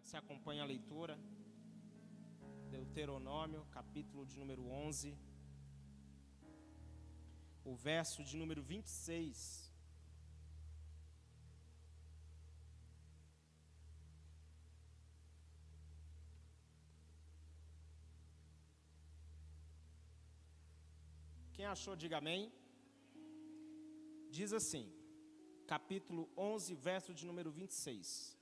Quero que você acompanhe a leitura. Deuteronômio, capítulo de número 11, o verso de número 26. Quem achou, diga amém. Diz assim, capítulo 11, verso de número 26.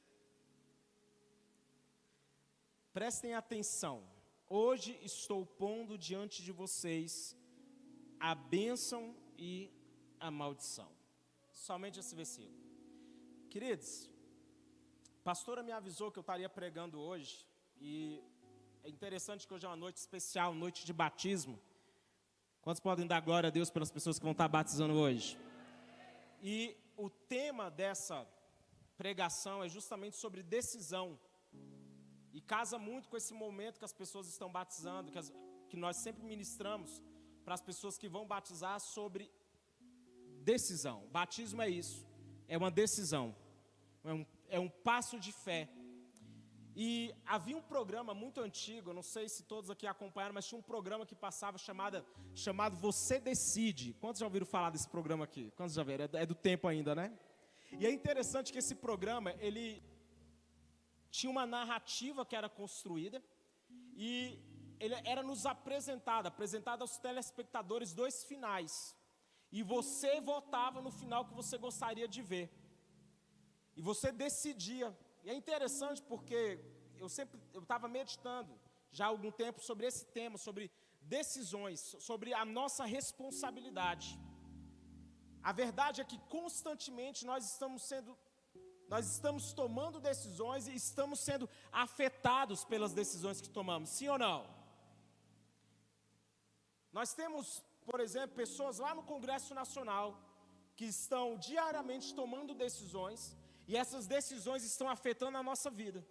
Prestem atenção. Hoje estou pondo diante de vocês a bênção e a maldição. Somente esse versículo. Queridos, a pastora me avisou que eu estaria pregando hoje e é interessante que hoje é uma noite especial, noite de batismo. Quantos podem dar glória a Deus pelas pessoas que vão estar batizando hoje? E o tema dessa pregação é justamente sobre decisão. E casa muito com esse momento que as pessoas estão batizando, que, as, que nós sempre ministramos para as pessoas que vão batizar sobre decisão. Batismo é isso, é uma decisão, é um, é um passo de fé. E havia um programa muito antigo, não sei se todos aqui acompanharam, mas tinha um programa que passava chamada, chamado Você Decide. Quantos já ouviram falar desse programa aqui? Quantos já viram? É do tempo ainda, né? E é interessante que esse programa, ele tinha uma narrativa que era construída e ele era nos apresentado, apresentado aos telespectadores dois finais. E você votava no final que você gostaria de ver. E você decidia. E é interessante porque eu sempre eu estava meditando já há algum tempo sobre esse tema, sobre decisões, sobre a nossa responsabilidade. A verdade é que constantemente nós estamos sendo nós estamos tomando decisões e estamos sendo afetados pelas decisões que tomamos, sim ou não? Nós temos, por exemplo, pessoas lá no Congresso Nacional que estão diariamente tomando decisões e essas decisões estão afetando a nossa vida.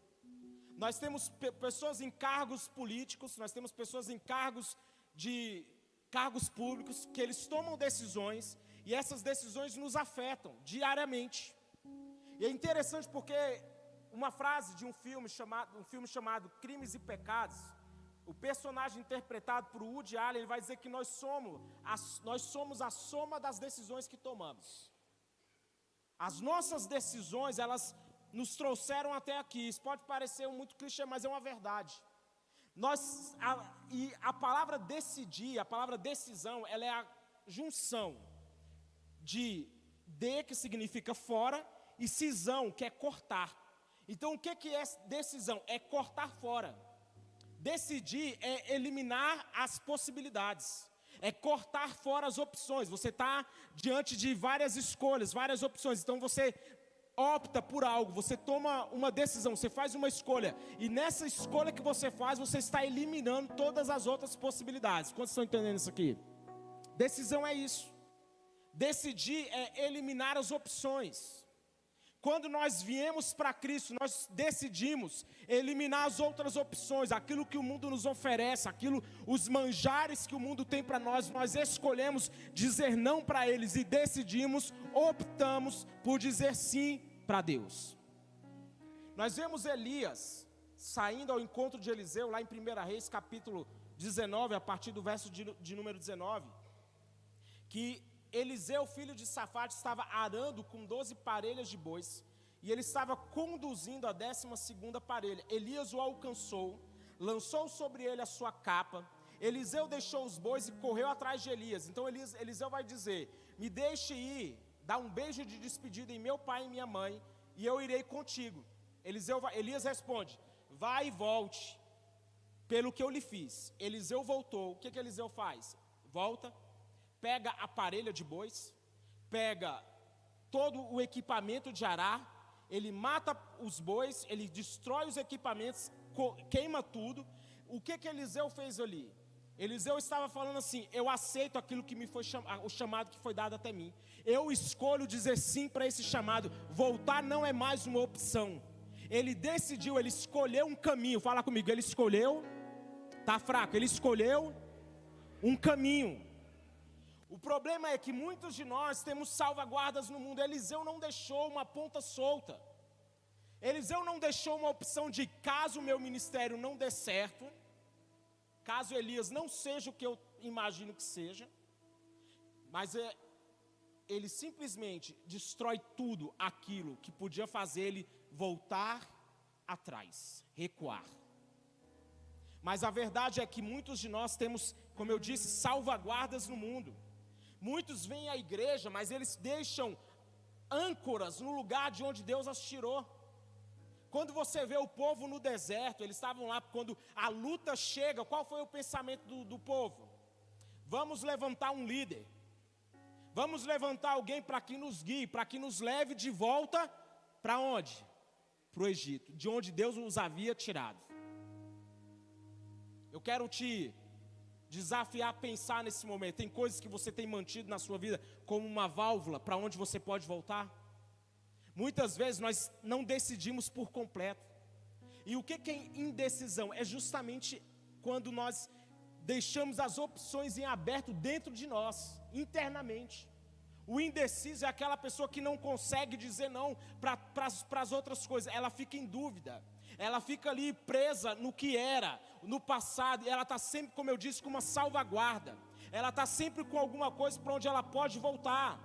Nós temos pe pessoas em cargos políticos, nós temos pessoas em cargos de cargos públicos que eles tomam decisões e essas decisões nos afetam diariamente. E é interessante porque uma frase de um filme chamado, um filme chamado Crimes e Pecados, o personagem interpretado por Woody Allen, ele vai dizer que nós somos, a, nós somos a soma das decisões que tomamos. As nossas decisões, elas nos trouxeram até aqui. Isso pode parecer muito clichê, mas é uma verdade. Nós, a, e a palavra decidir, a palavra decisão, ela é a junção de de, que significa fora, e cisão, que é cortar. Então, o que é decisão? É cortar fora. Decidir é eliminar as possibilidades, é cortar fora as opções. Você está diante de várias escolhas, várias opções. Então, você opta por algo, você toma uma decisão, você faz uma escolha, e nessa escolha que você faz, você está eliminando todas as outras possibilidades. Quantos estão entendendo isso aqui? Decisão é isso. Decidir é eliminar as opções. Quando nós viemos para Cristo, nós decidimos eliminar as outras opções, aquilo que o mundo nos oferece, aquilo, os manjares que o mundo tem para nós, nós escolhemos dizer não para eles e decidimos, optamos por dizer sim para Deus. Nós vemos Elias saindo ao encontro de Eliseu, lá em 1 Reis, capítulo 19, a partir do verso de, de número 19, que Eliseu, filho de Safate, estava arando com doze parelhas de bois, e ele estava conduzindo a décima segunda parelha. Elias o alcançou, lançou sobre ele a sua capa. Eliseu deixou os bois e correu atrás de Elias. Então Eliseu vai dizer: Me deixe ir, dar um beijo de despedida em meu pai e minha mãe, e eu irei contigo. Eliseu, Elias responde: Vai e volte, pelo que eu lhe fiz. Eliseu voltou. O que, que Eliseu faz? Volta, pega a parelha de bois, pega todo o equipamento de arar, ele mata os bois, ele destrói os equipamentos, queima tudo. O que que Eliseu fez ali? Eliseu estava falando assim: eu aceito aquilo que me foi chamado, o chamado que foi dado até mim. Eu escolho dizer sim para esse chamado. Voltar não é mais uma opção. Ele decidiu, ele escolheu um caminho. Fala comigo, ele escolheu. Tá fraco, ele escolheu um caminho. O problema é que muitos de nós temos salvaguardas no mundo. Eliseu não deixou uma ponta solta. Eliseu não deixou uma opção de caso o meu ministério não dê certo, caso Elias não seja o que eu imagino que seja, mas é, ele simplesmente destrói tudo aquilo que podia fazer ele voltar atrás, recuar. Mas a verdade é que muitos de nós temos, como eu disse, salvaguardas no mundo. Muitos vêm à igreja, mas eles deixam âncoras no lugar de onde Deus as tirou. Quando você vê o povo no deserto, eles estavam lá quando a luta chega, qual foi o pensamento do, do povo? Vamos levantar um líder, vamos levantar alguém para que nos guie, para que nos leve de volta para onde? Para o Egito, de onde Deus nos havia tirado. Eu quero te desafiar a pensar nesse momento. Tem coisas que você tem mantido na sua vida como uma válvula para onde você pode voltar? Muitas vezes nós não decidimos por completo. E o que é indecisão? É justamente quando nós deixamos as opções em aberto dentro de nós, internamente. O indeciso é aquela pessoa que não consegue dizer não para as outras coisas, ela fica em dúvida, ela fica ali presa no que era, no passado, e ela está sempre, como eu disse, com uma salvaguarda, ela está sempre com alguma coisa para onde ela pode voltar.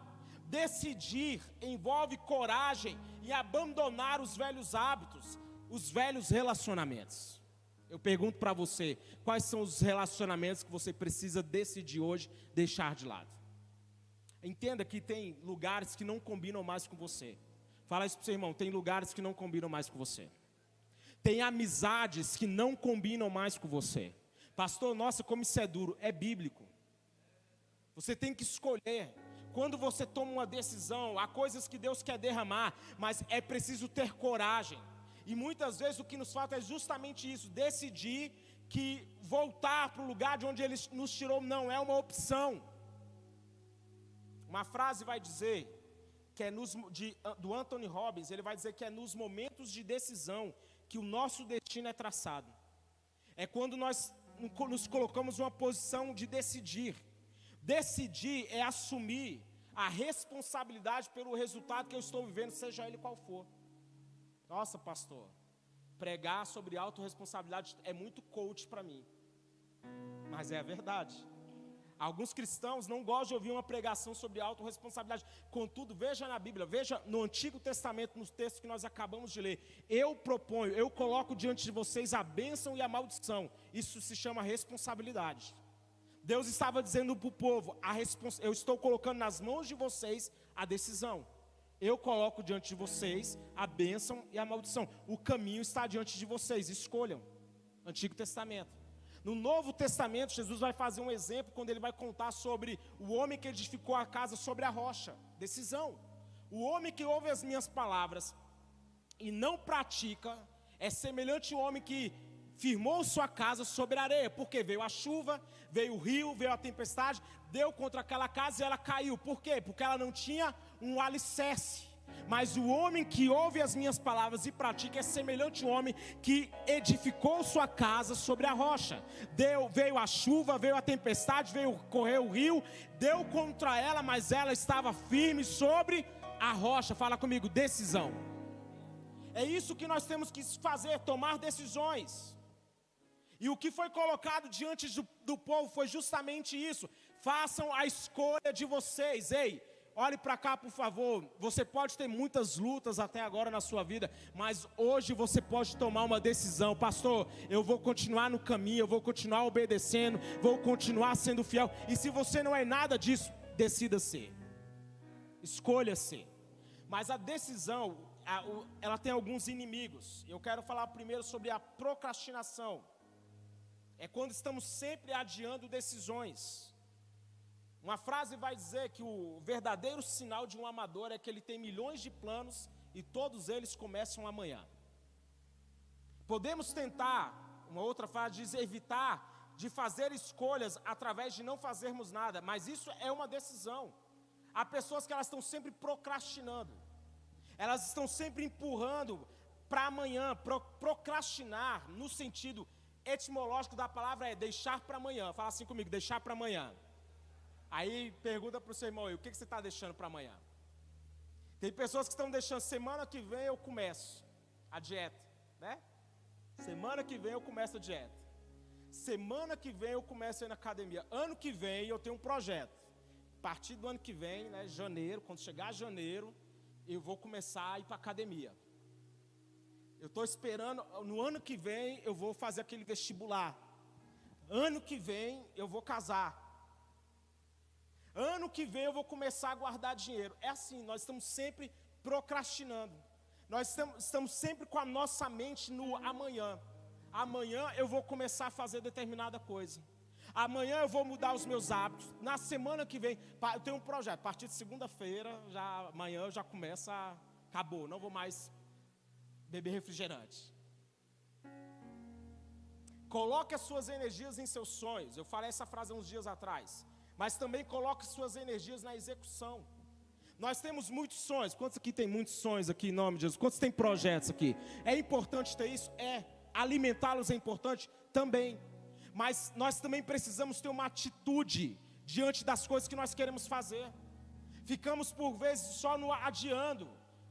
Decidir envolve coragem e abandonar os velhos hábitos, os velhos relacionamentos. Eu pergunto para você, quais são os relacionamentos que você precisa decidir hoje deixar de lado? Entenda que tem lugares que não combinam mais com você. Fala isso para o seu irmão, tem lugares que não combinam mais com você. Tem amizades que não combinam mais com você. Pastor, nossa, como isso é duro, é bíblico. Você tem que escolher quando você toma uma decisão, há coisas que Deus quer derramar, mas é preciso ter coragem. E muitas vezes o que nos falta é justamente isso: decidir que voltar para o lugar de onde Ele nos tirou não é uma opção. Uma frase vai dizer que é nos, de, do Anthony Robbins, ele vai dizer que é nos momentos de decisão que o nosso destino é traçado. É quando nós nos colocamos numa posição de decidir. Decidir é assumir a responsabilidade pelo resultado que eu estou vivendo, seja ele qual for. Nossa, pastor, pregar sobre autorresponsabilidade é muito coach para mim. Mas é a verdade. Alguns cristãos não gostam de ouvir uma pregação sobre autorresponsabilidade. Contudo, veja na Bíblia, veja no Antigo Testamento, nos textos que nós acabamos de ler. Eu proponho, eu coloco diante de vocês a bênção e a maldição. Isso se chama responsabilidade. Deus estava dizendo para o povo: eu estou colocando nas mãos de vocês a decisão. Eu coloco diante de vocês a bênção e a maldição. O caminho está diante de vocês, escolham. Antigo Testamento. No Novo Testamento, Jesus vai fazer um exemplo quando ele vai contar sobre o homem que edificou a casa sobre a rocha. Decisão. O homem que ouve as minhas palavras e não pratica é semelhante ao homem que firmou sua casa sobre a areia, porque veio a chuva, veio o rio, veio a tempestade, deu contra aquela casa e ela caiu. Por quê? Porque ela não tinha um alicerce. Mas o homem que ouve as minhas palavras e pratica é semelhante ao homem que edificou sua casa sobre a rocha. Deu, veio a chuva, veio a tempestade, veio correr o rio, deu contra ela, mas ela estava firme sobre a rocha. Fala comigo, decisão. É isso que nós temos que fazer, tomar decisões. E o que foi colocado diante do, do povo foi justamente isso. Façam a escolha de vocês. Ei, olhe para cá, por favor. Você pode ter muitas lutas até agora na sua vida, mas hoje você pode tomar uma decisão. Pastor, eu vou continuar no caminho, eu vou continuar obedecendo, vou continuar sendo fiel. E se você não é nada disso, decida ser. Escolha ser. Mas a decisão, ela tem alguns inimigos. Eu quero falar primeiro sobre a procrastinação é quando estamos sempre adiando decisões. Uma frase vai dizer que o verdadeiro sinal de um amador é que ele tem milhões de planos e todos eles começam amanhã. Podemos tentar, uma outra frase diz evitar de fazer escolhas através de não fazermos nada, mas isso é uma decisão. Há pessoas que elas estão sempre procrastinando. Elas estão sempre empurrando para amanhã, pro, procrastinar no sentido etimológico da palavra é deixar para amanhã. Fala assim comigo, deixar para amanhã. Aí pergunta para o seu irmão, o que, que você está deixando para amanhã? Tem pessoas que estão deixando, semana que vem eu começo. a dieta, né? Semana que vem eu começo a dieta. Semana que vem eu começo a ir na academia. Ano que vem eu tenho um projeto. A partir do ano que vem, né, janeiro, quando chegar janeiro, eu vou começar a ir para academia. Eu estou esperando, no ano que vem eu vou fazer aquele vestibular. Ano que vem eu vou casar. Ano que vem eu vou começar a guardar dinheiro. É assim, nós estamos sempre procrastinando. Nós estamos, sempre com a nossa mente no amanhã. Amanhã eu vou começar a fazer determinada coisa. Amanhã eu vou mudar os meus hábitos. Na semana que vem, eu tenho um projeto. A partir de segunda-feira, já amanhã já começa, acabou. Não vou mais beber refrigerante. Coloque as suas energias em seus sonhos. Eu falei essa frase uns dias atrás. Mas também coloque suas energias na execução. Nós temos muitos sonhos. Quantos aqui tem muitos sonhos aqui em nome de Jesus? Quantos tem projetos aqui? É importante ter isso? É. Alimentá-los é importante? Também. Mas nós também precisamos ter uma atitude diante das coisas que nós queremos fazer. Ficamos por vezes só no adiando.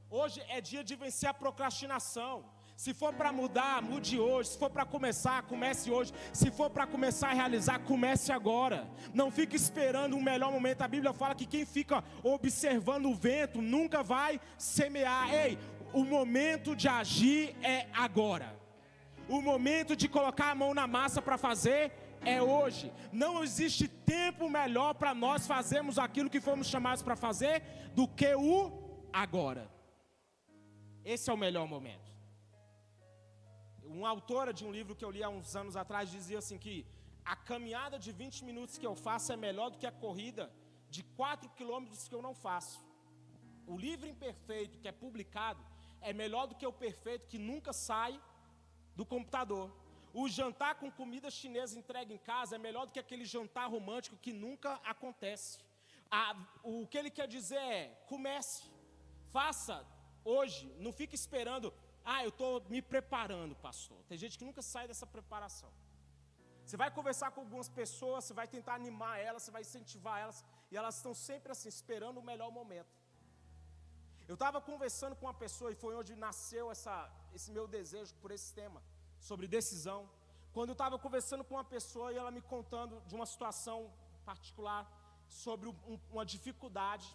Hoje é dia de vencer a procrastinação. Se for para mudar, mude hoje. Se for para começar, comece hoje. Se for para começar a realizar, comece agora. Não fique esperando um melhor momento. A Bíblia fala que quem fica observando o vento nunca vai semear. Ei, o momento de agir é agora. O momento de colocar a mão na massa para fazer é hoje. Não existe tempo melhor para nós fazermos aquilo que fomos chamados para fazer do que o agora. Esse é o melhor momento. Uma autora de um livro que eu li há uns anos atrás dizia assim que a caminhada de 20 minutos que eu faço é melhor do que a corrida de 4 quilômetros que eu não faço. O livro imperfeito que é publicado é melhor do que o perfeito que nunca sai do computador. O jantar com comida chinesa entregue em casa é melhor do que aquele jantar romântico que nunca acontece. o que ele quer dizer é: comece, faça, hoje, não fique esperando, ah, eu estou me preparando, pastor. Tem gente que nunca sai dessa preparação. Você vai conversar com algumas pessoas, você vai tentar animar elas, você vai incentivar elas, e elas estão sempre assim, esperando o melhor momento. Eu estava conversando com uma pessoa, e foi onde nasceu essa, esse meu desejo por esse tema, sobre decisão. Quando eu estava conversando com uma pessoa e ela me contando de uma situação particular, sobre um, uma dificuldade,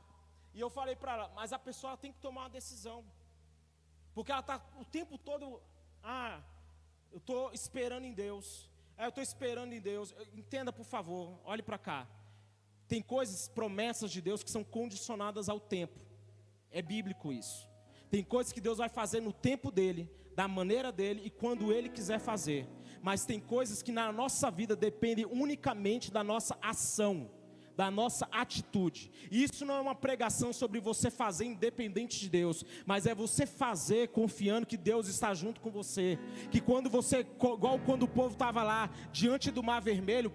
e eu falei para ela, mas a pessoa tem que tomar uma decisão. Porque ela está o tempo todo, ah, eu estou esperando em Deus. É, eu estou esperando em Deus. Entenda, por favor, olhe para cá. Tem coisas, promessas de Deus que são condicionadas ao tempo. É bíblico isso. Tem coisas que Deus vai fazer no tempo dele, da maneira dele e quando ele quiser fazer. Mas tem coisas que na nossa vida dependem unicamente da nossa ação da nossa atitude. Isso não é uma pregação sobre você fazer independente de Deus, mas é você fazer confiando que Deus está junto com você. Que quando você, igual quando o povo estava lá diante do Mar Vermelho,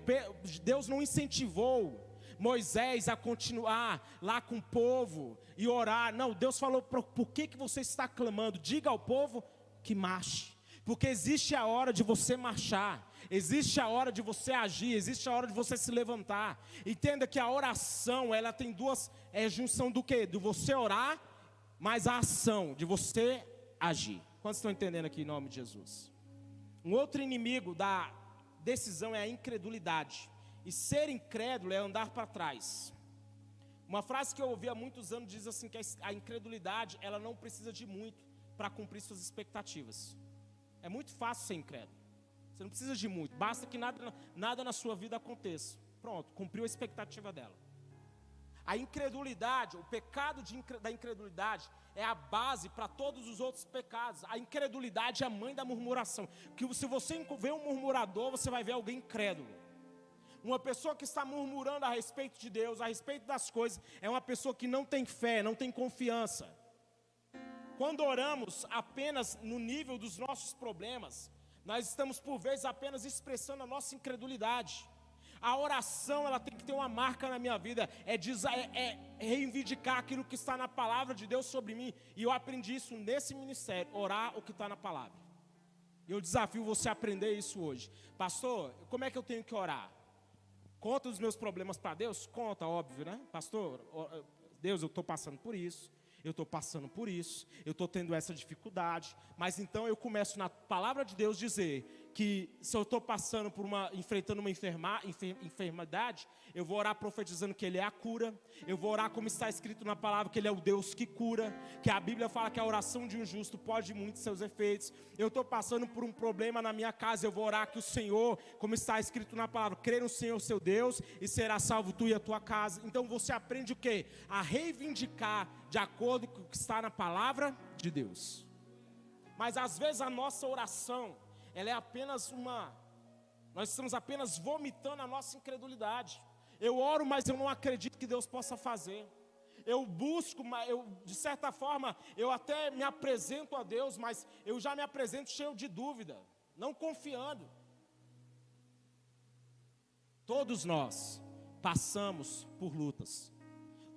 Deus não incentivou Moisés a continuar lá com o povo e orar. Não, Deus falou: por que, que você está clamando? Diga ao povo que marche. Porque existe a hora de você marchar. Existe a hora de você agir, existe a hora de você se levantar. Entenda que a oração, ela tem duas, é junção do que? Do você orar, mais a ação, de você agir. Quantos estão entendendo aqui em nome de Jesus? Um outro inimigo da decisão é a incredulidade. E ser incrédulo é andar para trás. Uma frase que eu ouvi há muitos anos diz assim que a incredulidade, ela não precisa de muito para cumprir suas expectativas. É muito fácil ser incrédulo. Você não precisa de muito, basta que nada, nada na sua vida aconteça. Pronto, cumpriu a expectativa dela. A incredulidade, o pecado da incredulidade é a base para todos os outros pecados. A incredulidade é a mãe da murmuração. Que se você vê um murmurador, você vai ver alguém incrédulo. Uma pessoa que está murmurando a respeito de Deus, a respeito das coisas, é uma pessoa que não tem fé, não tem confiança. Quando oramos apenas no nível dos nossos problemas, nós estamos por vezes apenas expressando a nossa incredulidade. A oração ela tem que ter uma marca na minha vida, é, é, é, reivindicar aquilo que está na palavra de Deus sobre mim. E eu aprendi isso nesse ministério, orar o que está na palavra. Eu desafio você a aprender isso hoje. Pastor, como é que eu tenho que orar? Conta os meus problemas para Deus? Conta, óbvio, né? Pastor, Deus, eu estou passando por isso. Eu estou passando por isso, eu estou tendo essa dificuldade, mas então eu começo na palavra de Deus dizer que se eu estou passando por uma, enfrentando uma enferma, enfer, enfermidade, eu vou orar profetizando que Ele é a cura, eu vou orar como está escrito na palavra, que Ele é o Deus que cura, que a Bíblia fala que a oração de um justo pode muito seus efeitos. Eu estou passando por um problema na minha casa, eu vou orar que o Senhor, como está escrito na palavra, crê no Senhor seu Deus e será salvo tu e a tua casa. Então você aprende o que? A reivindicar de acordo com o que está na palavra de Deus. Mas às vezes a nossa oração, ela é apenas uma. Nós estamos apenas vomitando a nossa incredulidade. Eu oro, mas eu não acredito que Deus possa fazer. Eu busco, eu, de certa forma, eu até me apresento a Deus, mas eu já me apresento cheio de dúvida, não confiando. Todos nós passamos por lutas.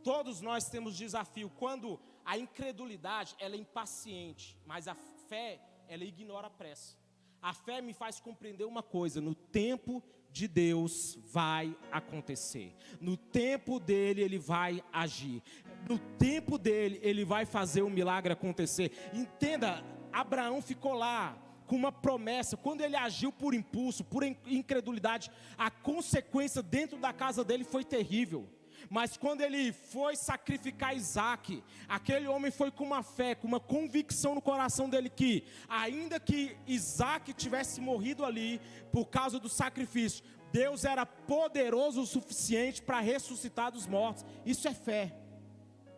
Todos nós temos desafio. Quando a incredulidade, ela é impaciente, mas a fé, ela ignora a pressa. A fé me faz compreender uma coisa: no tempo de Deus vai acontecer. No tempo dele, ele vai agir. No tempo dele, ele vai fazer o milagre acontecer. Entenda, Abraão ficou lá com uma promessa. Quando ele agiu por impulso, por incredulidade, a consequência dentro da casa dele foi terrível. Mas quando ele foi sacrificar Isaac, aquele homem foi com uma fé, com uma convicção no coração dele que, ainda que Isaac tivesse morrido ali por causa do sacrifício, Deus era poderoso o suficiente para ressuscitar dos mortos. Isso é fé.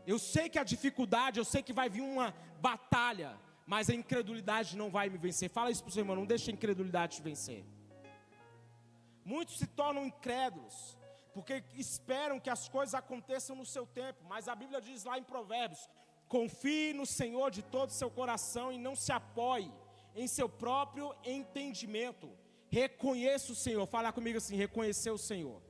Eu sei que a dificuldade, eu sei que vai vir uma batalha, mas a incredulidade não vai me vencer. Fala isso para o seu irmão, não deixa a incredulidade te vencer. Muitos se tornam incrédulos porque esperam que as coisas aconteçam no seu tempo, mas a Bíblia diz lá em Provérbios: confie no Senhor de todo o seu coração e não se apoie em seu próprio entendimento. Reconheça o Senhor, fala comigo assim: reconhecer o Senhor.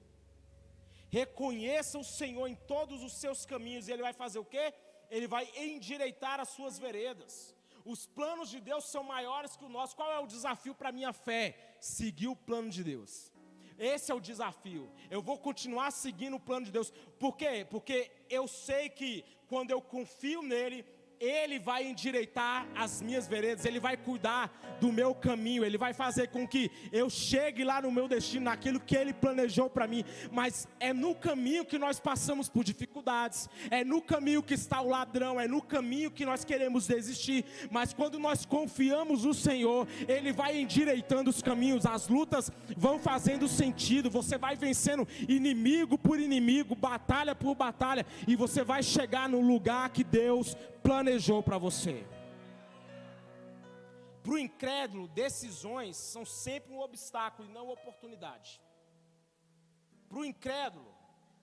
Reconheça o Senhor em todos os seus caminhos, e Ele vai fazer o quê? Ele vai endireitar as suas veredas. Os planos de Deus são maiores que o nosso. Qual é o desafio para a minha fé? Seguir o plano de Deus. Esse é o desafio. Eu vou continuar seguindo o plano de Deus. Por quê? Porque eu sei que quando eu confio nele, ele vai endireitar as minhas veredas, Ele vai cuidar do meu caminho, Ele vai fazer com que eu chegue lá no meu destino, naquilo que Ele planejou para mim. Mas é no caminho que nós passamos por dificuldades, é no caminho que está o ladrão, é no caminho que nós queremos desistir. Mas quando nós confiamos no Senhor, Ele vai endireitando os caminhos, as lutas vão fazendo sentido, você vai vencendo inimigo por inimigo, batalha por batalha, e você vai chegar no lugar que Deus planejou para você. Para o incrédulo, decisões são sempre um obstáculo e não oportunidade. Para o incrédulo,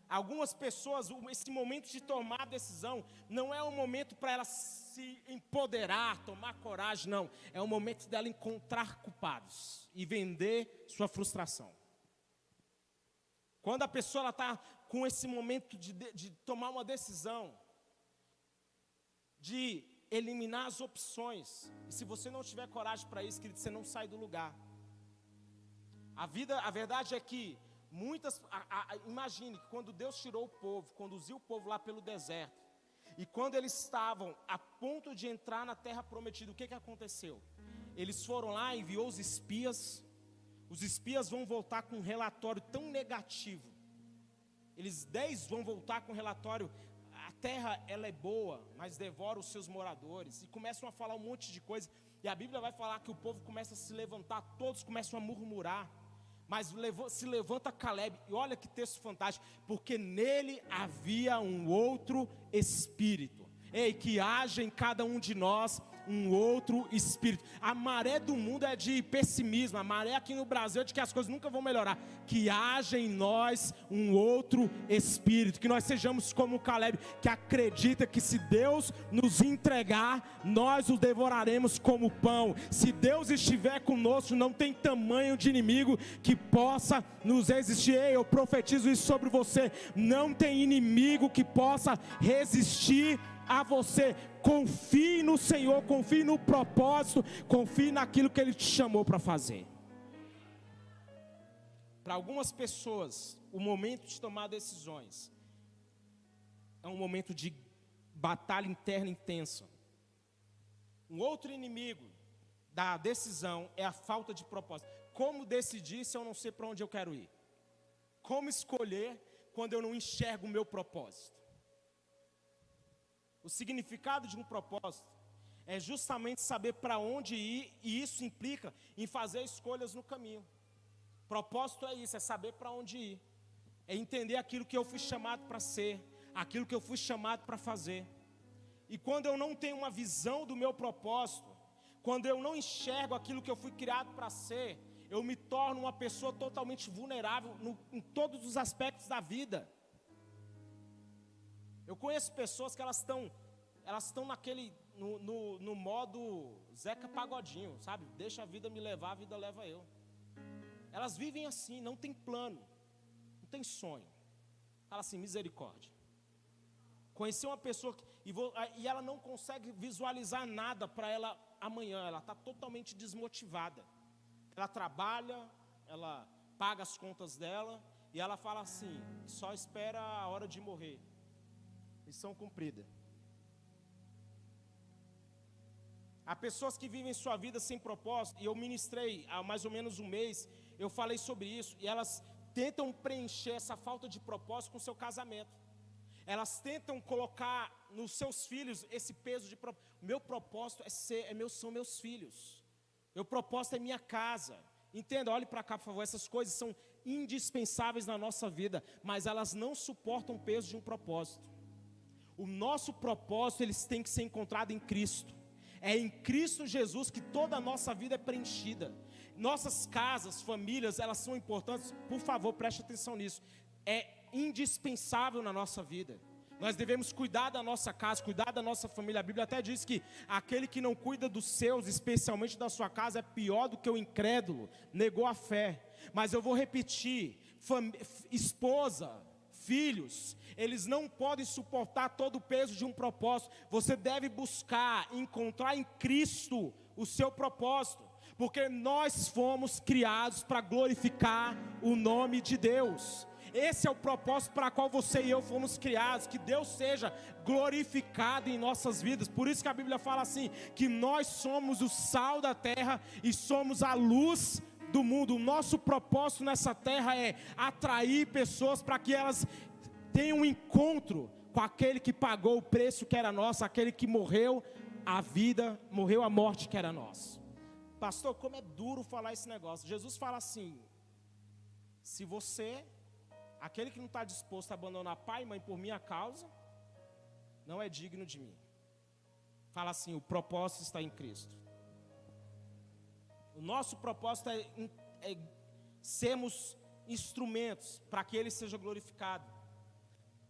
algumas pessoas, esse momento de tomar decisão, não é um momento para ela se empoderar, tomar coragem, não. É o momento dela encontrar culpados e vender sua frustração. Quando a pessoa está com esse momento de, de tomar uma decisão, de eliminar as opções. E se você não tiver coragem para isso, querido, você não sai do lugar. A vida, a verdade é que muitas, a, a, imagine que quando Deus tirou o povo, conduziu o povo lá pelo deserto, e quando eles estavam a ponto de entrar na terra prometida, o que, que aconteceu? Eles foram lá, enviou os espias, os espias vão voltar com um relatório tão negativo. Eles dez vão voltar com um relatório terra ela é boa, mas devora os seus moradores. E começam a falar um monte de coisa. E a Bíblia vai falar que o povo começa a se levantar, todos começam a murmurar. Mas se levanta Caleb, e olha que texto fantástico, porque nele havia um outro espírito. Ei, que haja em cada um de nós um outro espírito. A maré do mundo é de pessimismo, a maré aqui no Brasil é de que as coisas nunca vão melhorar. Que haja em nós um outro espírito, que nós sejamos como o Caleb, que acredita que se Deus nos entregar, nós o devoraremos como pão. Se Deus estiver conosco, não tem tamanho de inimigo que possa nos resistir. Ei, eu profetizo isso sobre você. Não tem inimigo que possa resistir a você. Confie no Senhor, confie no propósito, confie naquilo que Ele te chamou para fazer. Para algumas pessoas, o momento de tomar decisões é um momento de batalha interna intensa. Um outro inimigo da decisão é a falta de propósito. Como decidir se eu não sei para onde eu quero ir? Como escolher quando eu não enxergo o meu propósito? O significado de um propósito é justamente saber para onde ir, e isso implica em fazer escolhas no caminho. Propósito é isso, é saber para onde ir, é entender aquilo que eu fui chamado para ser, aquilo que eu fui chamado para fazer. E quando eu não tenho uma visão do meu propósito, quando eu não enxergo aquilo que eu fui criado para ser, eu me torno uma pessoa totalmente vulnerável no, em todos os aspectos da vida. Eu conheço pessoas que elas estão, elas estão naquele, no, no, no modo Zeca Pagodinho, sabe? Deixa a vida me levar, a vida leva eu. Elas vivem assim, não tem plano, não tem sonho. Fala assim, misericórdia. Conheci uma pessoa que, e, vou, e ela não consegue visualizar nada para ela amanhã, ela está totalmente desmotivada. Ela trabalha, ela paga as contas dela e ela fala assim: só espera a hora de morrer. Missão cumprida. Há pessoas que vivem sua vida sem propósito, e eu ministrei há mais ou menos um mês, eu falei sobre isso, e elas tentam preencher essa falta de propósito com seu casamento. Elas tentam colocar nos seus filhos esse peso de propósito. Meu propósito é ser, é meu, são meus filhos. Meu propósito é minha casa. Entenda, olhe para cá, por favor. Essas coisas são indispensáveis na nossa vida, mas elas não suportam o peso de um propósito. O nosso propósito, eles têm que ser encontrado em Cristo. É em Cristo Jesus que toda a nossa vida é preenchida. Nossas casas, famílias, elas são importantes. Por favor, preste atenção nisso. É indispensável na nossa vida. Nós devemos cuidar da nossa casa, cuidar da nossa família. A Bíblia até diz que aquele que não cuida dos seus, especialmente da sua casa, é pior do que o incrédulo, negou a fé. Mas eu vou repetir: esposa, filhos, eles não podem suportar todo o peso de um propósito. Você deve buscar, encontrar em Cristo o seu propósito, porque nós fomos criados para glorificar o nome de Deus. Esse é o propósito para qual você e eu fomos criados, que Deus seja glorificado em nossas vidas. Por isso que a Bíblia fala assim: que nós somos o sal da terra e somos a luz do mundo. O nosso propósito nessa terra é atrair pessoas para que elas tenham um encontro com aquele que pagou o preço que era nosso, aquele que morreu a vida, morreu a morte que era nossa. Pastor, como é duro falar esse negócio. Jesus fala assim: se você Aquele que não está disposto a abandonar pai e mãe por minha causa, não é digno de mim. Fala assim: o propósito está em Cristo. O nosso propósito é, é sermos instrumentos para que Ele seja glorificado.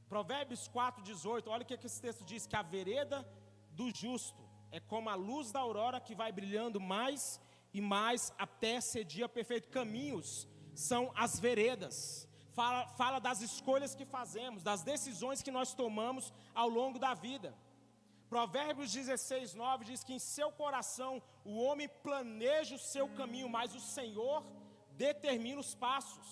Provérbios 4,18, olha o que, esse texto diz: que a vereda do justo é como a luz da aurora que vai brilhando mais e mais até ser dia perfeito. Caminhos são as veredas fala, fala das escolhas que fazemos, das decisões que nós tomamos ao longo da vida. Provérbios 16, 9 diz que em seu coração o homem planeja o seu caminho, mas o Senhor determina os passos.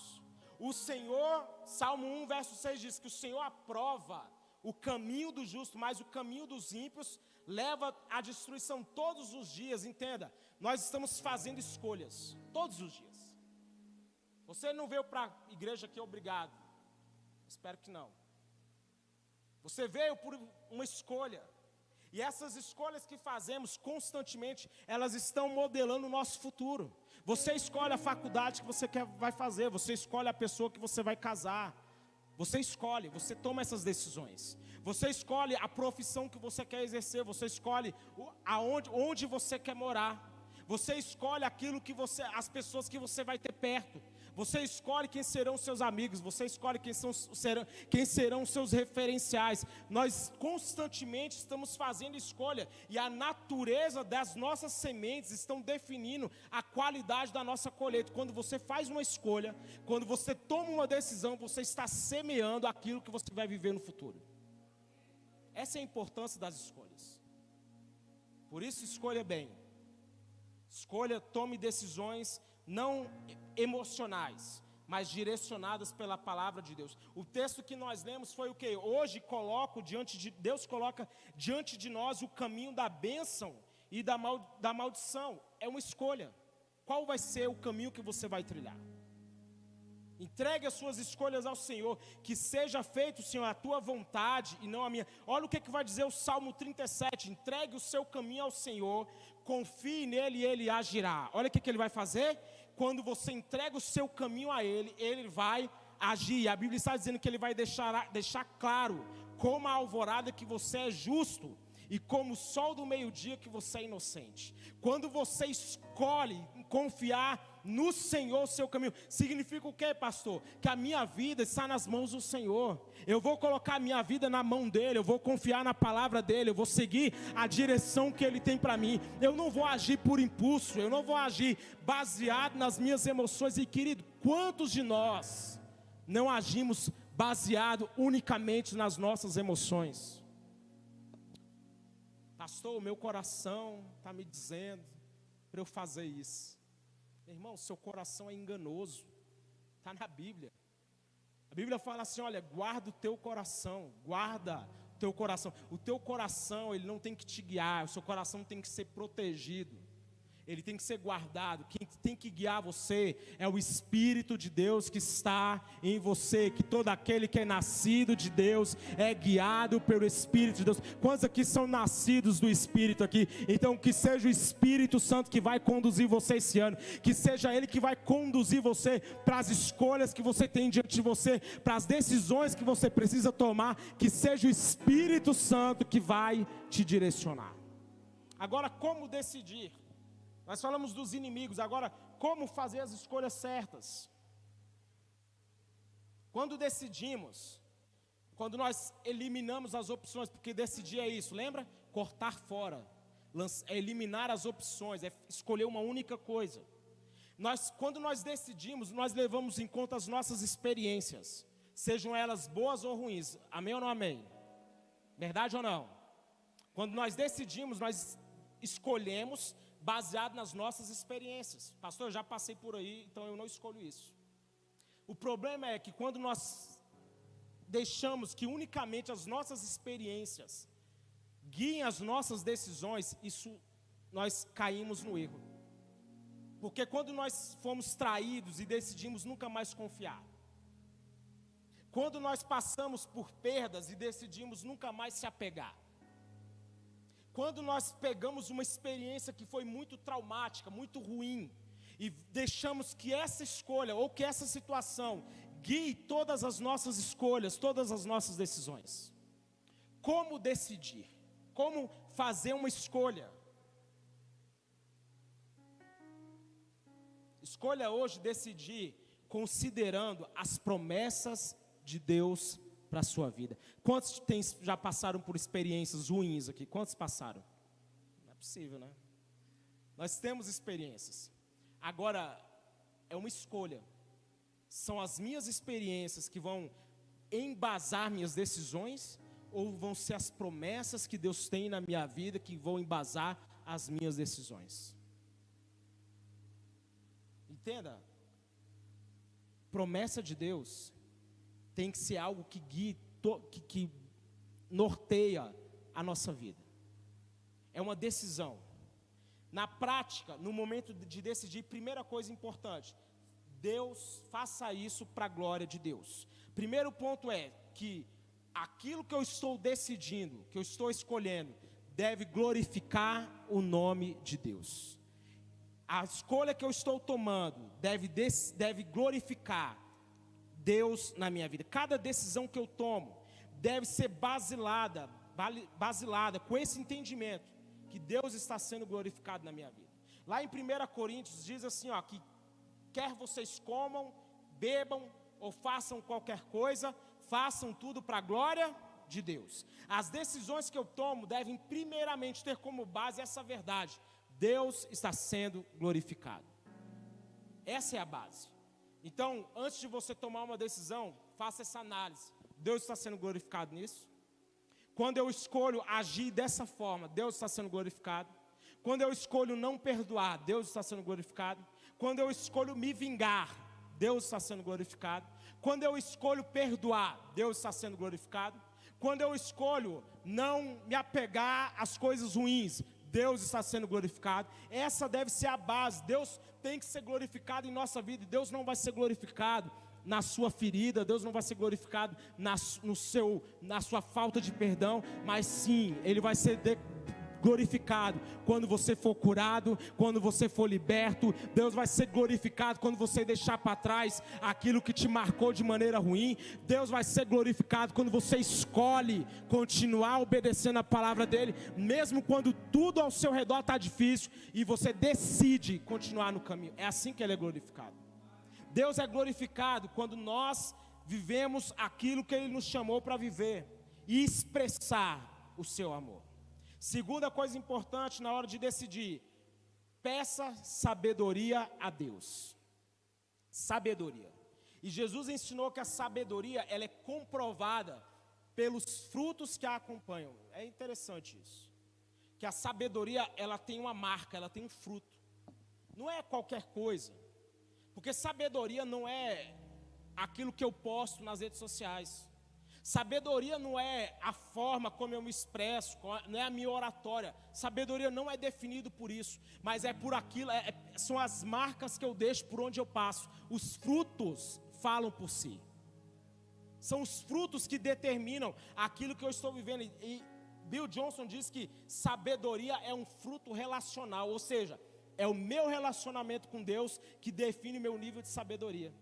O Senhor, Salmo 1, verso 6 diz que o Senhor aprova o caminho do justo, mas o caminho dos ímpios leva à destruição todos os dias. Entenda, nós estamos fazendo escolhas todos os dias. Você não veio para a igreja aqui obrigado. Espero que não. Você veio por uma escolha. E essas escolhas que fazemos constantemente, elas estão modelando o nosso futuro. Você escolhe a faculdade que você quer, vai fazer, você escolhe a pessoa que você vai casar. Você escolhe, você toma essas decisões. Você escolhe a profissão que você quer exercer, você escolhe aonde, onde você quer morar. Você escolhe aquilo que você, as pessoas que você vai ter perto. Você escolhe quem serão seus amigos, você escolhe quem, são, serão, quem serão seus referenciais. Nós constantemente estamos fazendo escolha e a natureza das nossas sementes estão definindo a qualidade da nossa colheita. Quando você faz uma escolha, quando você toma uma decisão, você está semeando aquilo que você vai viver no futuro. Essa é a importância das escolhas. Por isso, escolha bem. Escolha, tome decisões não emocionais, mas direcionadas pela palavra de Deus. O texto que nós lemos foi o que? Hoje coloco diante de Deus coloca diante de nós o caminho da bênção e da, mal, da maldição. É uma escolha. Qual vai ser o caminho que você vai trilhar? Entregue as suas escolhas ao Senhor, que seja feito, Senhor, a tua vontade e não a minha. Olha o que, que vai dizer o Salmo 37: entregue o seu caminho ao Senhor, confie nele e ele agirá. Olha o que, que ele vai fazer. Quando você entrega o seu caminho a ele, ele vai agir. A Bíblia está dizendo que ele vai deixar, deixar claro, como a alvorada, que você é justo e como o sol do meio-dia que você é inocente. Quando você escolhe confiar no Senhor seu caminho, significa o que, pastor? Que a minha vida está nas mãos do Senhor. Eu vou colocar a minha vida na mão dele, eu vou confiar na palavra dele, eu vou seguir a direção que ele tem para mim. Eu não vou agir por impulso, eu não vou agir baseado nas minhas emoções. E querido, quantos de nós não agimos baseado unicamente nas nossas emoções? Pastor, o meu coração está me dizendo para eu fazer isso. Irmão, seu coração é enganoso. Está na Bíblia. A Bíblia fala assim: olha, guarda o teu coração, guarda o teu coração. O teu coração, ele não tem que te guiar, o seu coração tem que ser protegido ele tem que ser guardado. Quem tem que guiar você é o Espírito de Deus que está em você. Que todo aquele que é nascido de Deus é guiado pelo Espírito de Deus. Quantos aqui são nascidos do Espírito aqui? Então, que seja o Espírito Santo que vai conduzir você esse ano. Que seja Ele que vai conduzir você para as escolhas que você tem diante de você, para as decisões que você precisa tomar. Que seja o Espírito Santo que vai te direcionar. Agora, como decidir? Nós falamos dos inimigos, agora como fazer as escolhas certas? Quando decidimos, quando nós eliminamos as opções, porque decidir é isso, lembra? Cortar fora, é eliminar as opções, é escolher uma única coisa. Nós, quando nós decidimos, nós levamos em conta as nossas experiências, sejam elas boas ou ruins. Amém ou não amém? Verdade ou não? Quando nós decidimos, nós escolhemos baseado nas nossas experiências. Pastor, eu já passei por aí, então eu não escolho isso. O problema é que quando nós deixamos que unicamente as nossas experiências guiem as nossas decisões, isso nós caímos no erro. Porque quando nós fomos traídos e decidimos nunca mais confiar, quando nós passamos por perdas e decidimos nunca mais se apegar, quando nós pegamos uma experiência que foi muito traumática, muito ruim, e deixamos que essa escolha ou que essa situação guie todas as nossas escolhas, todas as nossas decisões. Como decidir? Como fazer uma escolha? Escolha hoje decidir considerando as promessas de Deus para a sua vida. Quantos tem, já passaram por experiências ruins aqui? Quantos passaram? Não é possível, né? Nós temos experiências. Agora, é uma escolha. São as minhas experiências que vão embasar minhas decisões ou vão ser as promessas que Deus tem na minha vida que vão embasar as minhas decisões? Entenda? Promessa de Deus tem que ser algo que guie, que, que norteia a nossa vida. É uma decisão. Na prática, no momento de decidir, primeira coisa importante, Deus faça isso para a glória de Deus. Primeiro ponto é que aquilo que eu estou decidindo, que eu estou escolhendo, deve glorificar o nome de Deus. A escolha que eu estou tomando deve, deve glorificar Deus na minha vida. Cada decisão que eu tomo deve ser basilada, basilada com esse entendimento que Deus está sendo glorificado na minha vida. Lá em 1 Coríntios diz assim, ó, que quer vocês comam, bebam ou façam qualquer coisa, façam tudo para a glória de Deus. As decisões que eu tomo devem primeiramente ter como base essa verdade: Deus está sendo glorificado. Essa é a base. Então, antes de você tomar uma decisão, faça essa análise. Deus está sendo glorificado nisso? Quando eu escolho agir dessa forma, Deus está sendo glorificado. Quando eu escolho não perdoar, Deus está sendo glorificado. Quando eu escolho me vingar, Deus está sendo glorificado. Quando eu escolho perdoar, Deus está sendo glorificado. Quando eu escolho não me apegar às coisas ruins, Deus está sendo glorificado. Essa deve ser a base. Deus tem que ser glorificado em nossa vida. Deus não vai ser glorificado na sua ferida, Deus não vai ser glorificado na, no seu, na sua falta de perdão, mas sim, Ele vai ser glorificado quando você for curado, quando você for liberto. Deus vai ser glorificado quando você deixar para trás aquilo que te marcou de maneira ruim. Deus vai ser glorificado quando você escolhe continuar obedecendo a palavra dele, mesmo quando tudo ao seu redor está difícil e você decide continuar no caminho. É assim que ele é glorificado. Deus é glorificado quando nós vivemos aquilo que ele nos chamou para viver e expressar o seu amor. Segunda coisa importante na hora de decidir: peça sabedoria a Deus. Sabedoria. E Jesus ensinou que a sabedoria ela é comprovada pelos frutos que a acompanham. É interessante isso. Que a sabedoria ela tem uma marca, ela tem um fruto. Não é qualquer coisa. Porque sabedoria não é aquilo que eu posto nas redes sociais. Sabedoria não é a forma como eu me expresso, não é a minha oratória. Sabedoria não é definido por isso, mas é por aquilo, é, é, são as marcas que eu deixo por onde eu passo. Os frutos falam por si. São os frutos que determinam aquilo que eu estou vivendo. E Bill Johnson diz que sabedoria é um fruto relacional, ou seja, é o meu relacionamento com Deus que define meu nível de sabedoria.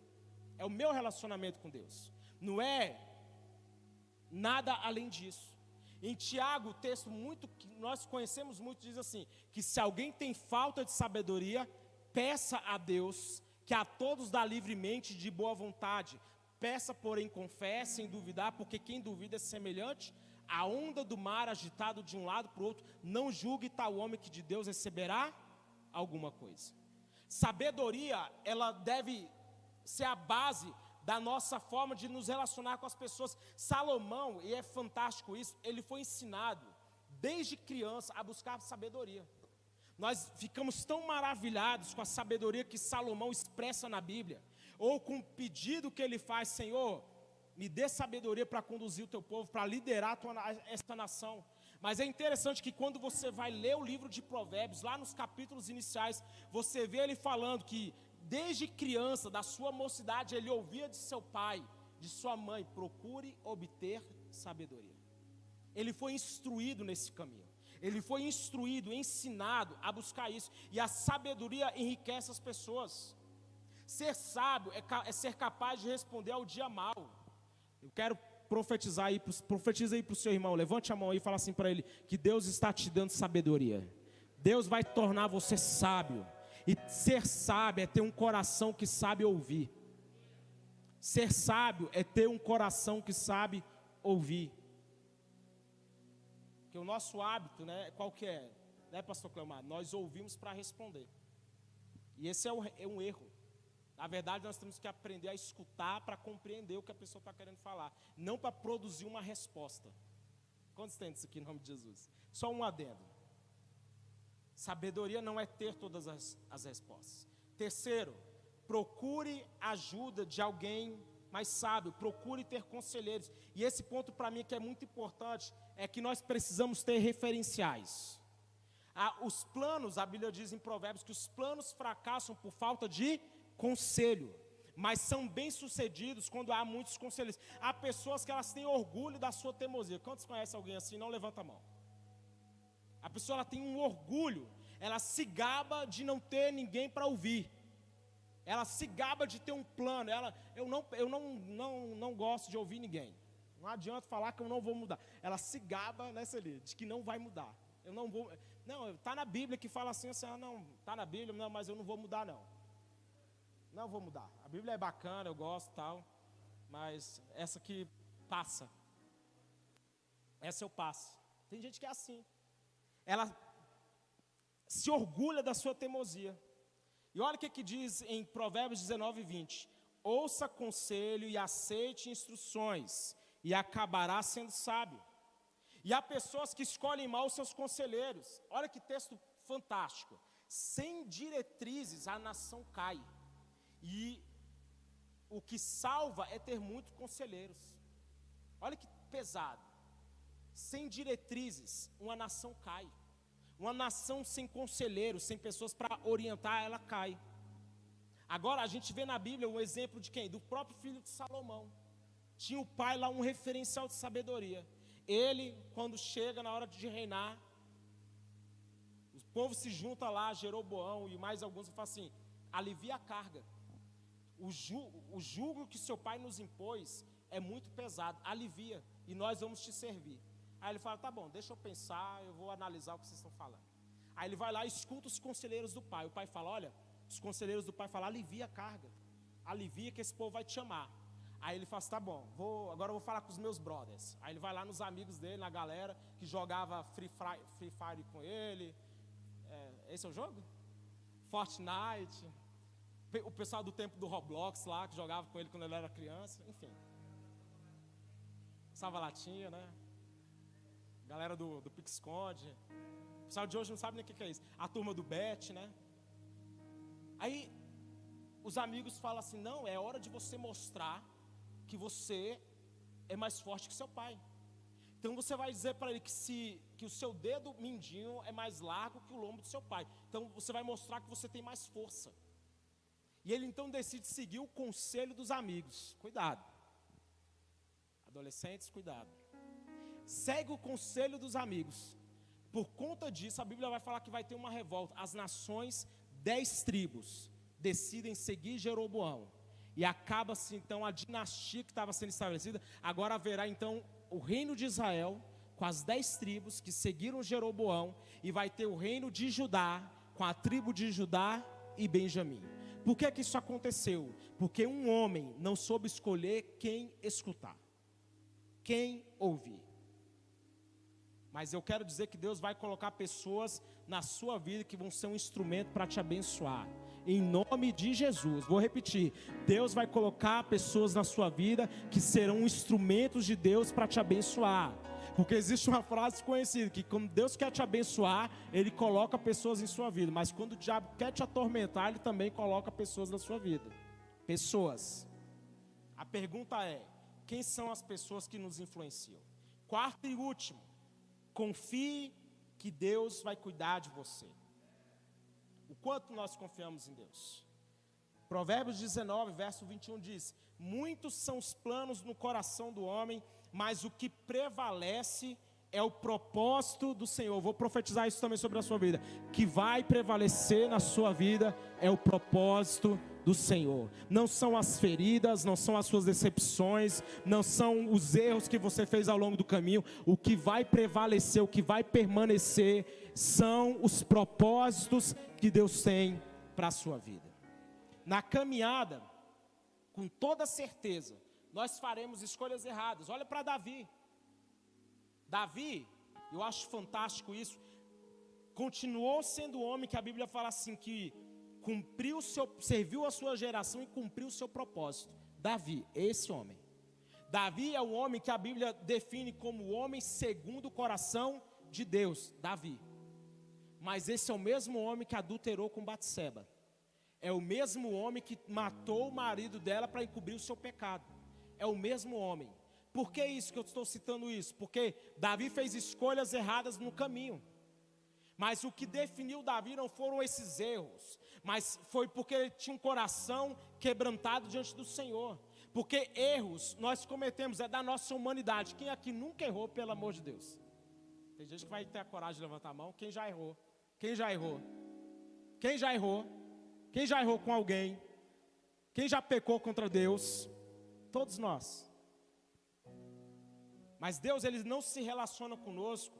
É o meu relacionamento com Deus. Não é nada além disso. Em Tiago, o texto muito que nós conhecemos muito diz assim: que se alguém tem falta de sabedoria, peça a Deus, que a todos dá livremente de boa vontade. Peça, porém, confesse sem duvidar, porque quem duvida é semelhante à onda do mar agitado de um lado para o outro. Não julgue tal homem que de Deus receberá alguma coisa. Sabedoria, ela deve ser a base da nossa forma de nos relacionar com as pessoas. Salomão, e é fantástico isso, ele foi ensinado desde criança a buscar sabedoria. Nós ficamos tão maravilhados com a sabedoria que Salomão expressa na Bíblia, ou com o pedido que ele faz, Senhor, me dê sabedoria para conduzir o teu povo, para liderar tua, esta nação. Mas é interessante que quando você vai ler o livro de Provérbios, lá nos capítulos iniciais, você vê ele falando que desde criança, da sua mocidade, ele ouvia de seu pai, de sua mãe: procure obter sabedoria. Ele foi instruído nesse caminho. Ele foi instruído, ensinado a buscar isso. E a sabedoria enriquece as pessoas. Ser sábio é, é ser capaz de responder ao dia mal. Eu quero profetizar aí, profetiza aí para o seu irmão. Levante a mão aí e fala assim para ele: que Deus está te dando sabedoria. Deus vai tornar você sábio. E ser sábio é ter um coração que sabe ouvir. Ser sábio é ter um coração que sabe ouvir. Que o nosso hábito, né, qual que é? Né, pastor Cleomar? Nós ouvimos para responder. E esse é, é um erro. Na verdade, nós temos que aprender a escutar para compreender o que a pessoa está querendo falar, não para produzir uma resposta. Quantos tem isso aqui em nome de Jesus? Só um adendo. Sabedoria não é ter todas as, as respostas. Terceiro, procure ajuda de alguém mais sábio, procure ter conselheiros. E esse ponto para mim que é muito importante é que nós precisamos ter referenciais. Ah, os planos, a Bíblia diz em Provérbios que os planos fracassam por falta de conselho, mas são bem-sucedidos quando há muitos conselheiros. Há pessoas que elas têm orgulho da sua teimosia. Quantos conhecem alguém assim? Não levanta a mão. A pessoa ela tem um orgulho, ela se gaba de não ter ninguém para ouvir. Ela se gaba de ter um plano. Ela, eu não, eu não, não, não gosto de ouvir ninguém. Não adianta falar que eu não vou mudar. Ela se gaba nessa ali, de que não vai mudar. Eu não vou. Não, está na Bíblia que fala assim, assim, ah, não, está na Bíblia, não, mas eu não vou mudar não. Não vou mudar. A Bíblia é bacana, eu gosto tal, mas essa que passa. Essa eu passo. Tem gente que é assim ela se orgulha da sua teimosia. E olha o que, que diz em Provérbios 19, 20: Ouça conselho e aceite instruções, e acabará sendo sábio. E há pessoas que escolhem mal seus conselheiros. Olha que texto fantástico. Sem diretrizes a nação cai. E o que salva é ter muitos conselheiros. Olha que pesado. Sem diretrizes, uma nação cai. Uma nação sem conselheiros, sem pessoas para orientar, ela cai. Agora a gente vê na Bíblia um exemplo de quem? Do próprio filho de Salomão. Tinha o pai lá um referencial de sabedoria. Ele, quando chega na hora de reinar, o povo se junta lá, Jeroboão e mais alguns, e fala assim: alivia a carga. O, ju, o jugo que seu pai nos impôs é muito pesado, alivia, e nós vamos te servir. Aí ele fala: tá bom, deixa eu pensar, eu vou analisar o que vocês estão falando. Aí ele vai lá e escuta os conselheiros do pai. O pai fala: olha, os conselheiros do pai falam: alivia a carga, alivia que esse povo vai te chamar. Aí ele fala tá bom, vou, agora eu vou falar com os meus brothers. Aí ele vai lá nos amigos dele, na galera que jogava Free Fire, Free Fire com ele. É, esse é o jogo? Fortnite. O pessoal do tempo do Roblox lá, que jogava com ele quando ele era criança. Enfim. Salva latinha, né? Galera do, do. O pessoal de hoje não sabe nem o que, que é isso. A turma do Bet, né? Aí os amigos falam assim: não, é hora de você mostrar que você é mais forte que seu pai. Então você vai dizer para ele que, se, que o seu dedo mindinho é mais largo que o lombo do seu pai. Então você vai mostrar que você tem mais força. E ele então decide seguir o conselho dos amigos. Cuidado. Adolescentes, cuidado. Segue o conselho dos amigos. Por conta disso, a Bíblia vai falar que vai ter uma revolta. As nações, dez tribos, decidem seguir Jeroboão e acaba-se então a dinastia que estava sendo estabelecida. Agora haverá então o reino de Israel, com as dez tribos que seguiram Jeroboão, e vai ter o reino de Judá, com a tribo de Judá e Benjamim. Por que, que isso aconteceu? Porque um homem não soube escolher quem escutar, quem ouvir. Mas eu quero dizer que Deus vai colocar pessoas na sua vida que vão ser um instrumento para te abençoar em nome de Jesus. Vou repetir: Deus vai colocar pessoas na sua vida que serão instrumentos de Deus para te abençoar. Porque existe uma frase conhecida que quando Deus quer te abençoar, Ele coloca pessoas em sua vida. Mas quando o diabo quer te atormentar, Ele também coloca pessoas na sua vida. Pessoas. A pergunta é: quem são as pessoas que nos influenciam? Quarto e último, confie que Deus vai cuidar de você o quanto nós confiamos em Deus. Provérbios 19, verso 21 diz: Muitos são os planos no coração do homem, mas o que prevalece é o propósito do Senhor. Vou profetizar isso também sobre a sua vida. Que vai prevalecer na sua vida é o propósito do Senhor. Não são as feridas, não são as suas decepções, não são os erros que você fez ao longo do caminho. O que vai prevalecer, o que vai permanecer, são os propósitos que Deus tem para a sua vida. Na caminhada, com toda certeza, nós faremos escolhas erradas. Olha para Davi. Davi, eu acho fantástico isso, continuou sendo o homem que a Bíblia fala assim que cumpriu seu, serviu a sua geração e cumpriu o seu propósito. Davi, esse homem. Davi é o homem que a Bíblia define como o homem segundo o coração de Deus, Davi. Mas esse é o mesmo homem que adulterou com Batseba. É o mesmo homem que matou o marido dela para encobrir o seu pecado. É o mesmo homem. Por que isso que eu estou citando isso? Porque Davi fez escolhas erradas no caminho. Mas o que definiu Davi não foram esses erros, mas foi porque ele tinha um coração quebrantado diante do Senhor. Porque erros nós cometemos, é da nossa humanidade. Quem aqui nunca errou, pelo amor de Deus? Tem gente que vai ter a coragem de levantar a mão. Quem já errou? Quem já errou? Quem já errou? Quem já errou com alguém? Quem já pecou contra Deus? Todos nós. Mas Deus ele não se relaciona conosco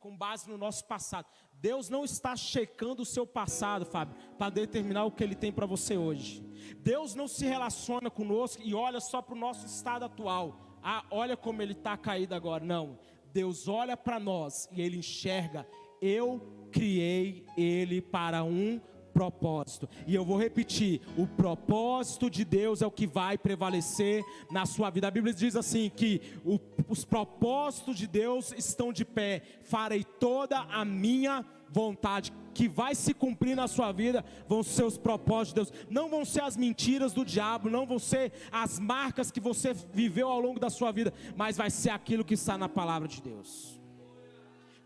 com base no nosso passado. Deus não está checando o seu passado, Fábio, para determinar o que Ele tem para você hoje. Deus não se relaciona conosco e olha só para o nosso estado atual. Ah, olha como ele está caído agora. Não. Deus olha para nós e Ele enxerga. Eu criei Ele para um propósito. E eu vou repetir: o propósito de Deus é o que vai prevalecer na sua vida. A Bíblia diz assim: que o, os propósitos de Deus estão de pé, farei toda a minha vontade que vai se cumprir na sua vida vão ser os propósitos de Deus, não vão ser as mentiras do diabo, não vão ser as marcas que você viveu ao longo da sua vida, mas vai ser aquilo que está na palavra de Deus.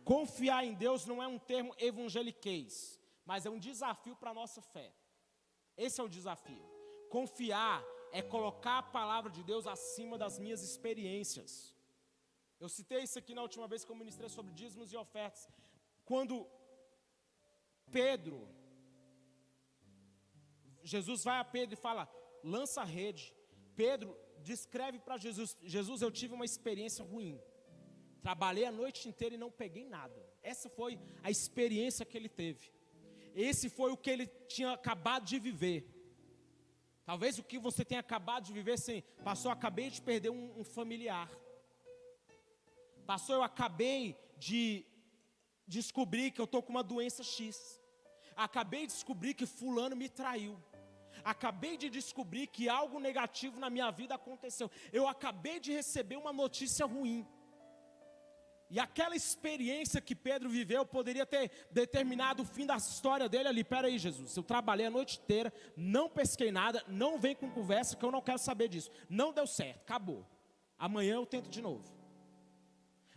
Confiar em Deus não é um termo evangeliquez, mas é um desafio para a nossa fé. Esse é o desafio. Confiar é colocar a palavra de Deus acima das minhas experiências. Eu citei isso aqui na última vez que eu ministrei sobre dízimos e ofertas. Quando Pedro, Jesus vai a Pedro e fala: lança a rede. Pedro descreve para Jesus: Jesus, eu tive uma experiência ruim. Trabalhei a noite inteira e não peguei nada. Essa foi a experiência que ele teve. Esse foi o que ele tinha acabado de viver. Talvez o que você tenha acabado de viver, sim. Passou, acabei de perder um, um familiar. Passou, eu acabei de descobrir que eu estou com uma doença X. Acabei de descobrir que fulano me traiu. Acabei de descobrir que algo negativo na minha vida aconteceu. Eu acabei de receber uma notícia ruim. E aquela experiência que Pedro viveu poderia ter determinado o fim da história dele ali. Pera aí, Jesus, eu trabalhei a noite inteira, não pesquei nada, não vem com conversa que eu não quero saber disso. Não deu certo, acabou. Amanhã eu tento de novo.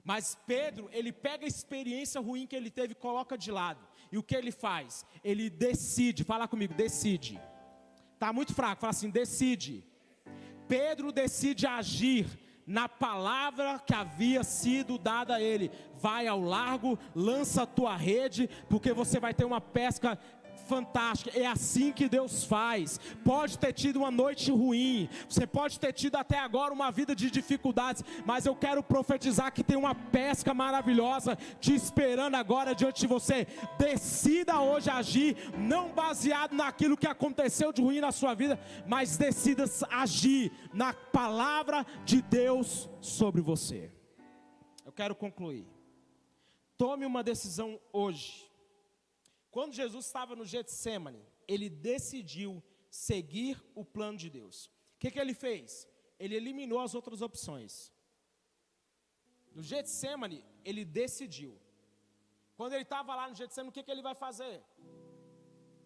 Mas Pedro, ele pega a experiência ruim que ele teve e coloca de lado. E o que ele faz? Ele decide, fala comigo, decide. Tá muito fraco, fala assim, decide. Pedro decide agir na palavra que havia sido dada a ele: vai ao largo, lança a tua rede, porque você vai ter uma pesca fantástica. É assim que Deus faz. Pode ter tido uma noite ruim, você pode ter tido até agora uma vida de dificuldades, mas eu quero profetizar que tem uma pesca maravilhosa te esperando agora diante de você. Decida hoje agir, não baseado naquilo que aconteceu de ruim na sua vida, mas decida agir na palavra de Deus sobre você. Eu quero concluir. Tome uma decisão hoje quando Jesus estava no Getsemane, ele decidiu seguir o plano de Deus. O que, que ele fez? Ele eliminou as outras opções. No Getsemane, ele decidiu. Quando ele estava lá no Getsemane, o que, que ele vai fazer?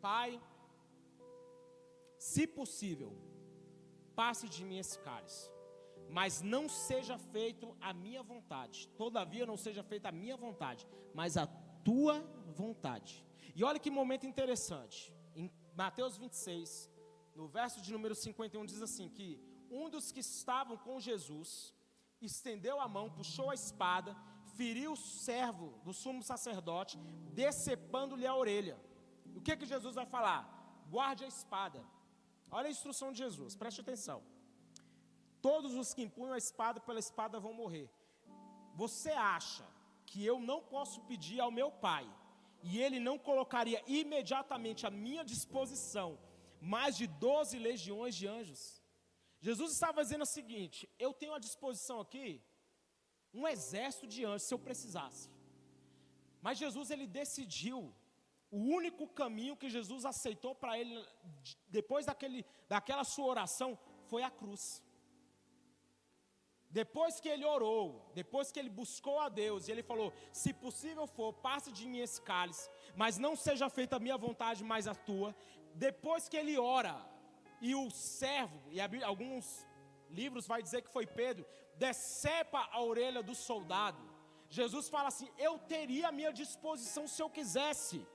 Pai, se possível, passe de mim esse cálice, mas não seja feito a minha vontade. Todavia, não seja feita a minha vontade, mas a tua vontade. E olha que momento interessante. Em Mateus 26, no verso de número 51, diz assim: que um dos que estavam com Jesus estendeu a mão, puxou a espada, feriu o servo do sumo sacerdote, decepando-lhe a orelha. O que que Jesus vai falar? Guarde a espada. Olha a instrução de Jesus, preste atenção. Todos os que empunham a espada pela espada vão morrer. Você acha que eu não posso pedir ao meu pai e ele não colocaria imediatamente à minha disposição mais de 12 legiões de anjos. Jesus estava dizendo o seguinte: eu tenho à disposição aqui um exército de anjos se eu precisasse. Mas Jesus ele decidiu o único caminho que Jesus aceitou para ele depois daquele, daquela sua oração foi a cruz. Depois que ele orou, depois que ele buscou a Deus, e ele falou: Se possível for, passe de mim esse cálice, mas não seja feita a minha vontade, mas a tua. Depois que ele ora, e o servo, e alguns livros vai dizer que foi Pedro, decepa a orelha do soldado. Jesus fala assim: Eu teria a minha disposição se eu quisesse.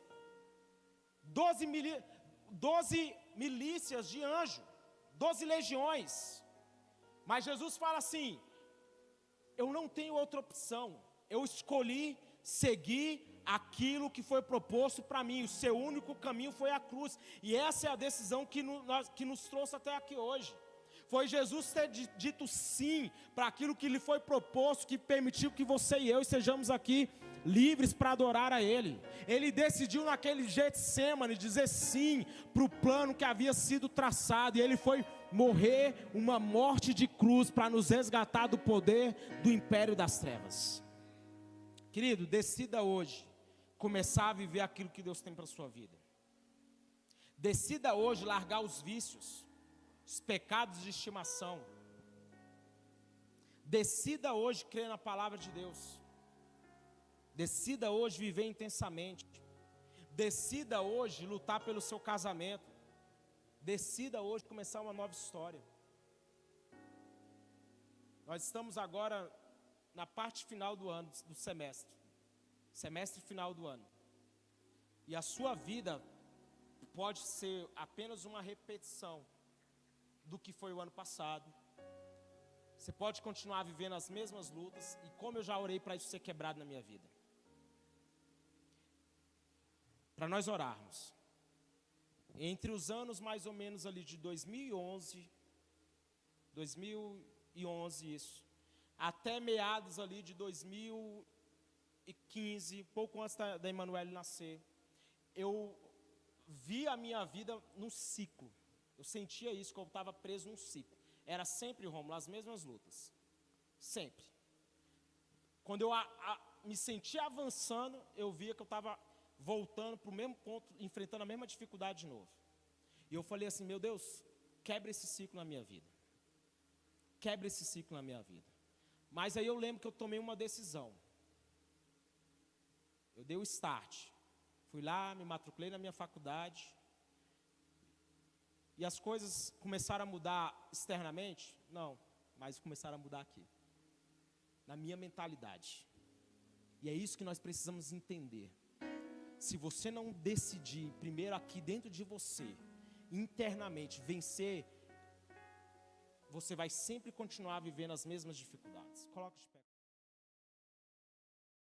Doze, mili doze milícias de anjo, doze legiões. Mas Jesus fala assim: eu não tenho outra opção, eu escolhi seguir aquilo que foi proposto para mim, o seu único caminho foi a cruz, e essa é a decisão que nos, que nos trouxe até aqui hoje. Foi Jesus ter dito sim para aquilo que lhe foi proposto, que permitiu que você e eu estejamos aqui livres para adorar a Ele. Ele decidiu naquele Getsemane dizer sim para o plano que havia sido traçado, e ele foi morrer uma morte de cruz para nos resgatar do poder do império das trevas. Querido, decida hoje começar a viver aquilo que Deus tem para a sua vida. Decida hoje largar os vícios, os pecados de estimação. Decida hoje crer na palavra de Deus. Decida hoje viver intensamente. Decida hoje lutar pelo seu casamento. Decida hoje começar uma nova história. Nós estamos agora na parte final do ano, do semestre. Semestre final do ano. E a sua vida pode ser apenas uma repetição do que foi o ano passado. Você pode continuar vivendo as mesmas lutas e como eu já orei para isso ser quebrado na minha vida. Para nós orarmos. Entre os anos mais ou menos ali de 2011, 2011 isso, até meados ali de 2015, pouco antes da, da Emanuele nascer, eu vi a minha vida num ciclo. Eu sentia isso, que eu estava preso num ciclo. Era sempre, Romulo, as mesmas lutas. Sempre. Quando eu a, a, me sentia avançando, eu via que eu estava voltando para o mesmo ponto, enfrentando a mesma dificuldade de novo. E eu falei assim: meu Deus, quebra esse ciclo na minha vida. Quebra esse ciclo na minha vida. Mas aí eu lembro que eu tomei uma decisão. Eu dei o start. Fui lá, me matriculei na minha faculdade. E as coisas começaram a mudar externamente? Não, mas começaram a mudar aqui. Na minha mentalidade. E é isso que nós precisamos entender. Se você não decidir primeiro aqui dentro de você, internamente, vencer, você vai sempre continuar vivendo as mesmas dificuldades. Coloque de pé.